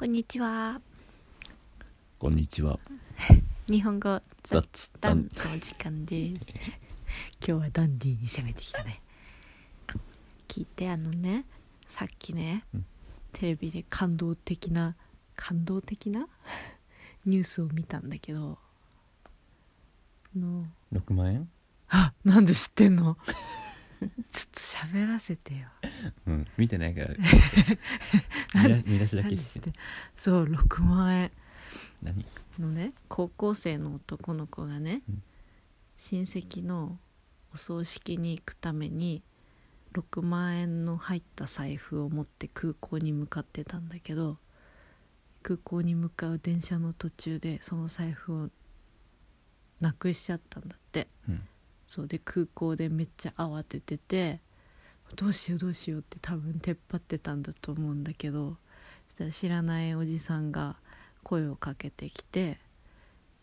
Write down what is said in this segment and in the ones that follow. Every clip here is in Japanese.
こんにちは。こんにちは。日本語雑談談。の時間です。今日はダンディーに攻めてきたね。聞いてあのね、さっきね、うんテレビで感動的な感動的なニュースを見たんだけど、あの六万円？あなんで知ってんの？ちょっと喋らせてよ。うん。見てないから。見ら見出しだけし何してて。そう6万円。何？のね高校生の男の子がね、うん親戚のお葬式に行くために6万円の入った財布を持って空港に向かってたんだけど空港に向かう電車の途中でその財布をなくしちゃったんだってうん。そうで空港でめっちゃ慌てててどうしようどうしようって多分出っ張ってたんだと思うんだけどそしたら知らないおじさんが声をかけてきて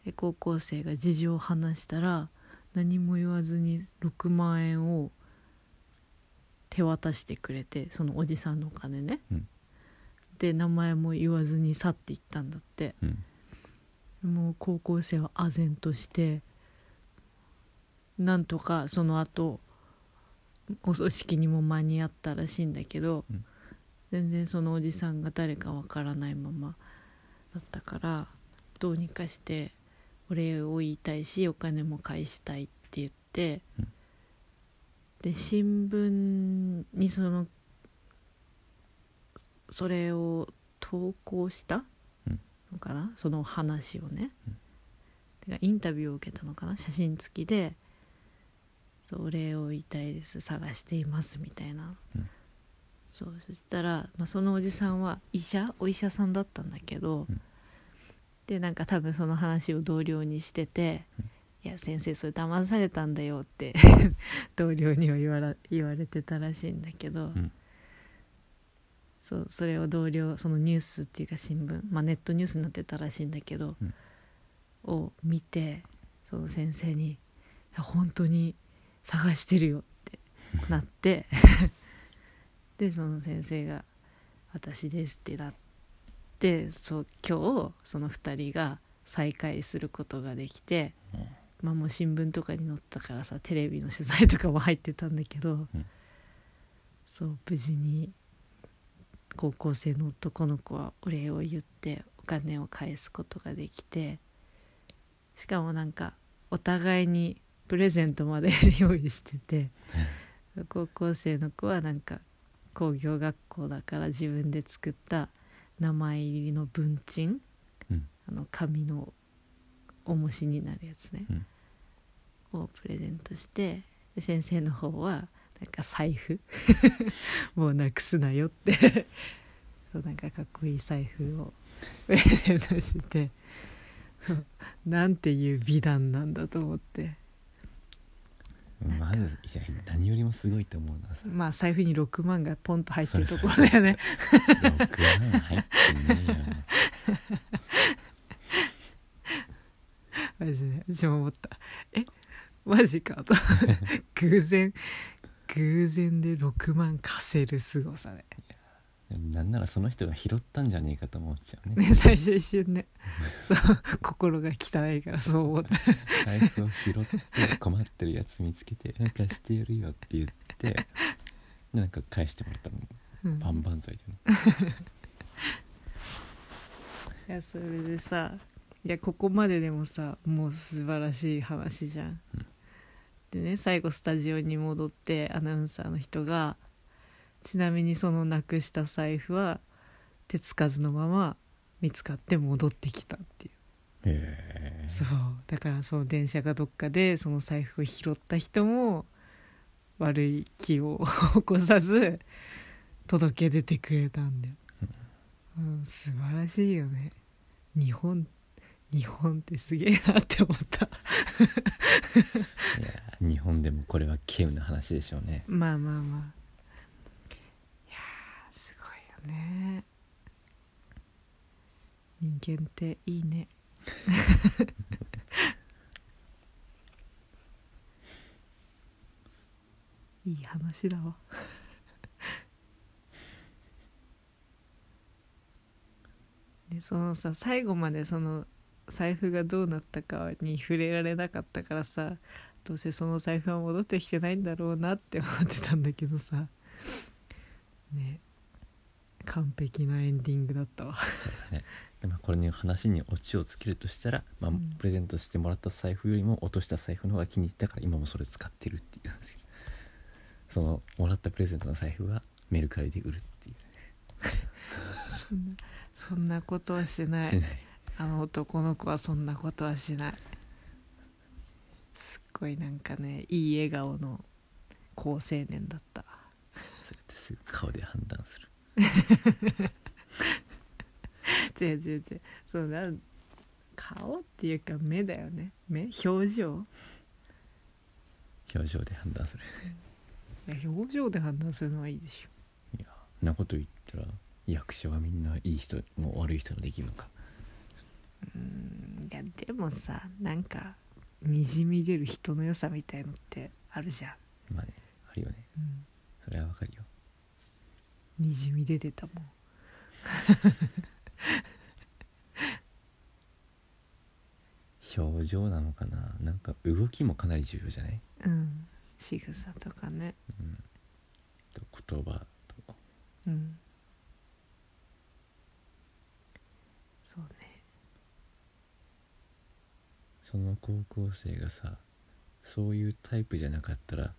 で高校生が事情を話したら何も言わずに6万円を手渡してくれてそのおじさんのお金ね、うん。で名前も言わずに去っていったんだって。うん。もう高校生は唖然としてなんとかその後お葬式にも間に合ったらしいんだけど、うん。全然そのおじさんが誰かわからないままだったからどうにかしてお礼を言いたいしお金も返したいって言って、うん。で新聞にそのそれを投稿したうん。のかな？その話をね、うん。インタビューを受けたのかな？写真付きで「そうお礼を言いたいです。探しています」みたいな、うん。そうそしたら、まあ、そのおじさんは医者？お医者さんだったんだけど、うん。でなんか多分その話を同僚にしてて「うん。いや先生それ騙されたんだよ」って 同僚には言わら言われてたらしいんだけど、ん。そうそれを同僚そのニュースっていうか新聞、まあ、ネットニュースになってたらしいんだけど、うん。を見てその先生に「いや本当に探してるよ」ってなって。でその先生が「私です」ってなってそう今日その2人が再会することができて、まあもう新聞とかに載ったからさテレビの取材とかも入ってたんだけど、うん。そう無事に高校生の男の子はお礼を言ってお金を返すことができてしかもなんかお互いにプレゼントまで 用意してて高校生の子はなんか工業学校だから自分で作った名前入りの文鎮、うん。あの紙の重しになるやつね、をプレゼントしてで先生の方はなんか財布。もうなくすなよって。そうなんかかっこいい財布を プレゼントして。なんていう美談なんだと思って。うん。まずいや何よりもすごいと思うのはさ。まあ財布に6万がポンと入ってるところだよね六万入ってねえよ。マジで私も思ったえマジかと 偶然偶然で6万貸せるすごさねなんならその人が拾ったんじゃねえかと思っちゃうね。ね最初一瞬ね。そう心が汚いからそう思った財布を拾って困ってるやつ見つけて「貸してやるよ」って言ってでなんか返してもらったの。うん。万々歳じゃん。いやそれでさいやここまででもさもう素晴らしい話じゃん、うん。でね最後スタジオに戻ってアナウンサーの人がちなみにそのなくした財布は手つかずのまま見つかって戻ってきたっていう。へえ。そう。だからその電車がどっかでその財布を拾った人も悪い気を起こさず届け出てくれたんだよ、うん、素晴らしいよね。日本日本ってすげえなって思った。いや日本でもこれは稀有な話でしょうね。まあまあまあね。人間っていいね。いい話だわ。ねそのさ最後までその財布がどうなったかに触れられなかったからさどうせその財布は戻ってきてないんだろうなって思ってたんだけどさ。ね完璧なエンディングだったわ。ね。でまあこれに話にオチをつけるとしたら、まあうん。プレゼントしてもらった財布よりも落とした財布の方が気に入ったから今もそれ使ってるっていうんですけどそのもらったプレゼントの財布はメルカリで売るっていう。そんなそんなことはしない。しない。あの男の子はそんなことはしない。すっごいなんかねいい笑顔の好青年だった。それってすぐ顔で判断する 違う違う違う。そうだ顔っていうか目だよね。目？表情？表情で判断する。いや表情で判断するのはいいでしょ。いやそんなこと言ったら役者はみんないい人も悪い人もできるのか。うんいやでもさなんかにじみ出る人の良さみたいのってあるじゃん、まあねあるよね。うん、それはわかるよにじみ出てたもん。表情なのかな？なんか動きもかなり重要じゃない、うん。仕草とかね。うん、と言葉と。うん。そうね。その高校生がさそういうタイプじゃなかったら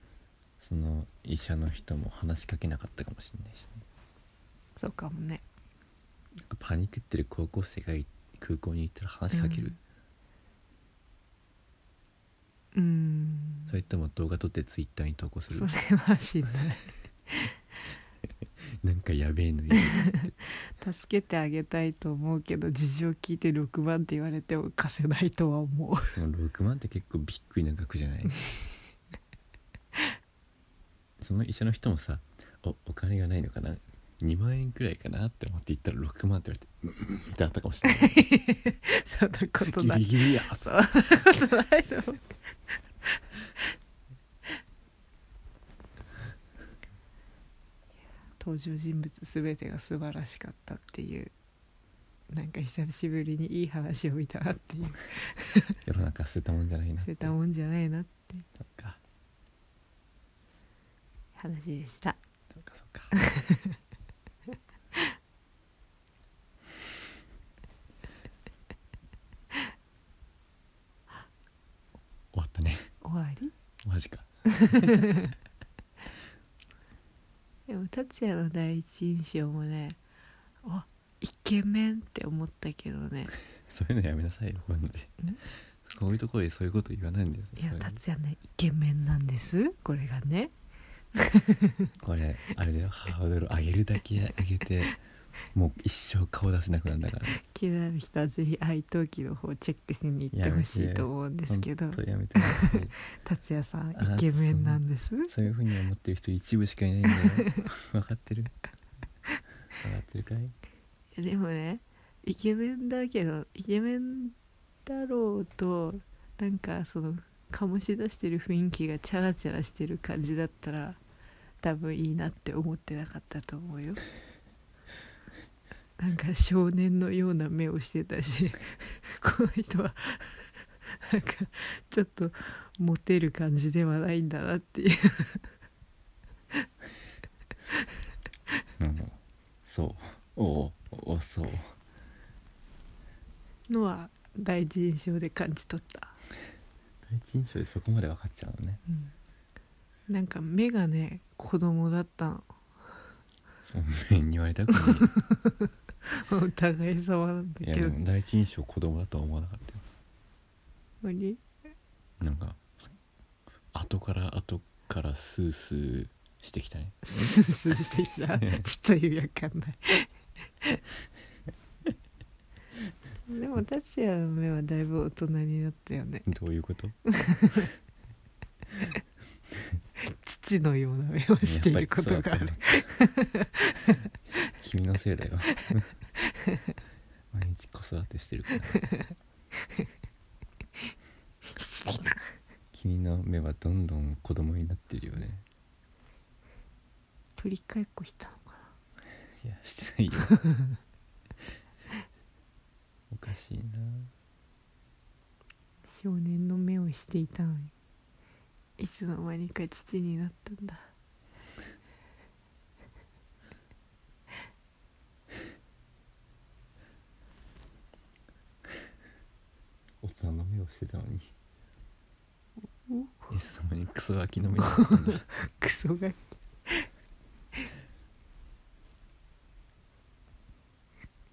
その医者の人も話しかけなかったかもしれないしね。そうかもね。パニックってる高校生がい空港に行ったら話しかける、うん。それとも動画撮ってツイッターに投稿する。それはしない。なんかやべえのいるっつって。助けてあげたいと思うけど事情聞いて6万って言われても貸せないとは思う。でも6万って結構びっくりな額じゃない？その医者の人もさおお金がないのかな2万円くらいかなって思って言ったら6万って言われてうんってあったかもしれない。そんなことない。ギリギリやそんなことないと思う。登場人物全てが素晴らしかったっていうなんか久しぶりにいい話を見たなっていう。世の中捨てたもんじゃないな捨てたもんじゃないなって。そっか話でした。そっかそっか。終わったね。終わり？マジか。でも達也の第一印象もねあイケメンって思ったけどね。そういうのやめなさいよこういうので。こういうところでそういうこと言わないんだよいや達也ねイケメンなんです。これがねこれあれだよ。ハードル上げるだけ上げてもう一生顔出せなくなるんだから。ね気になる人はぜひ愛登記の方チェックしに行ってほしいと思うんですけど。ほんとやめてください達也さんあイケメンなんです。そういうふうに思ってる人一部しかいないんだよ。分かってる？分かってるかい？でもねイケメンだけどイケメンだろうとなんかその醸し出してる雰囲気がチャラチャラしてる感じだったら多分いいなって思ってなかったと思うよ。なんか少年のような目をしてたし この人はなんかちょっとモテる感じではないんだなっていう。うん。そう。おうおうそう。のは第一印象で感じ取った、第一印象でそこまで分かっちゃうのね。うん、なんか目がね子供だったの。お前に言われたくない。お互い様なんだいやけど。でも第一印象子供だとは思わなかったよ。何？なんか後から後からスースーしてきたね。スースーしてきた。ちょっと意味わかんない。でも達也の目はだいぶ大人になったよね。どういうこと？父のような目をしていることが。ある 君のせいだよ。毎日子育てしてるから。君の目はどんどん子供になってるよね。取り替えっこしたのかいやしてないよ少年の目をしていたのにいつの間にか父になったんだ。大人の目をしてたのに。おいつの間にクソガキの目だったんだ。クソガキ。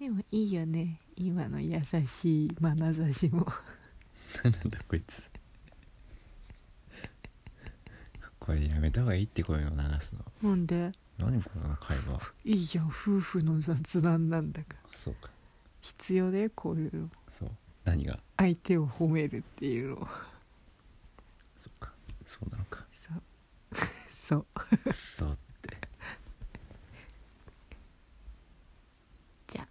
でもいいよね今の優しい眼差しも。なんだこいつ。これやめた方がいいってこういうの流すの。なんで？何この会話。いいじゃん夫婦の雑談なんだから。そうか。必要だよこういうの。そう。何が？相手を褒めるっていうの。そうか。そうなのか。そう。そう。そうってじゃあ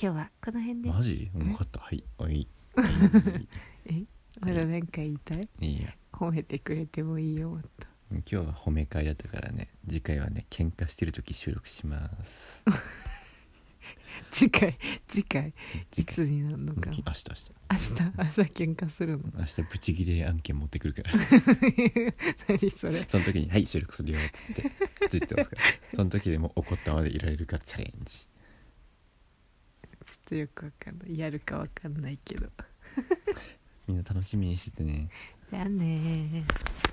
今日はこの辺で。マジ？分かった。はい。はい。はえ？まだ何か言いたい？いや褒めてくれてもいいよもっと。今日は褒め会だったからね。次回はね喧嘩してる時収録します。次回次回いつになるのか。な明日明日。明日？明日喧嘩するの？明日ブチギレ案件持ってくるから。何それ？その時に「はい収録するよ」っつってついてますから。その時でも怒ったままでいられるかチャレンジちょっとよくわかんない。やるかわかんないけど。みんな楽しみにしててね。じゃあねー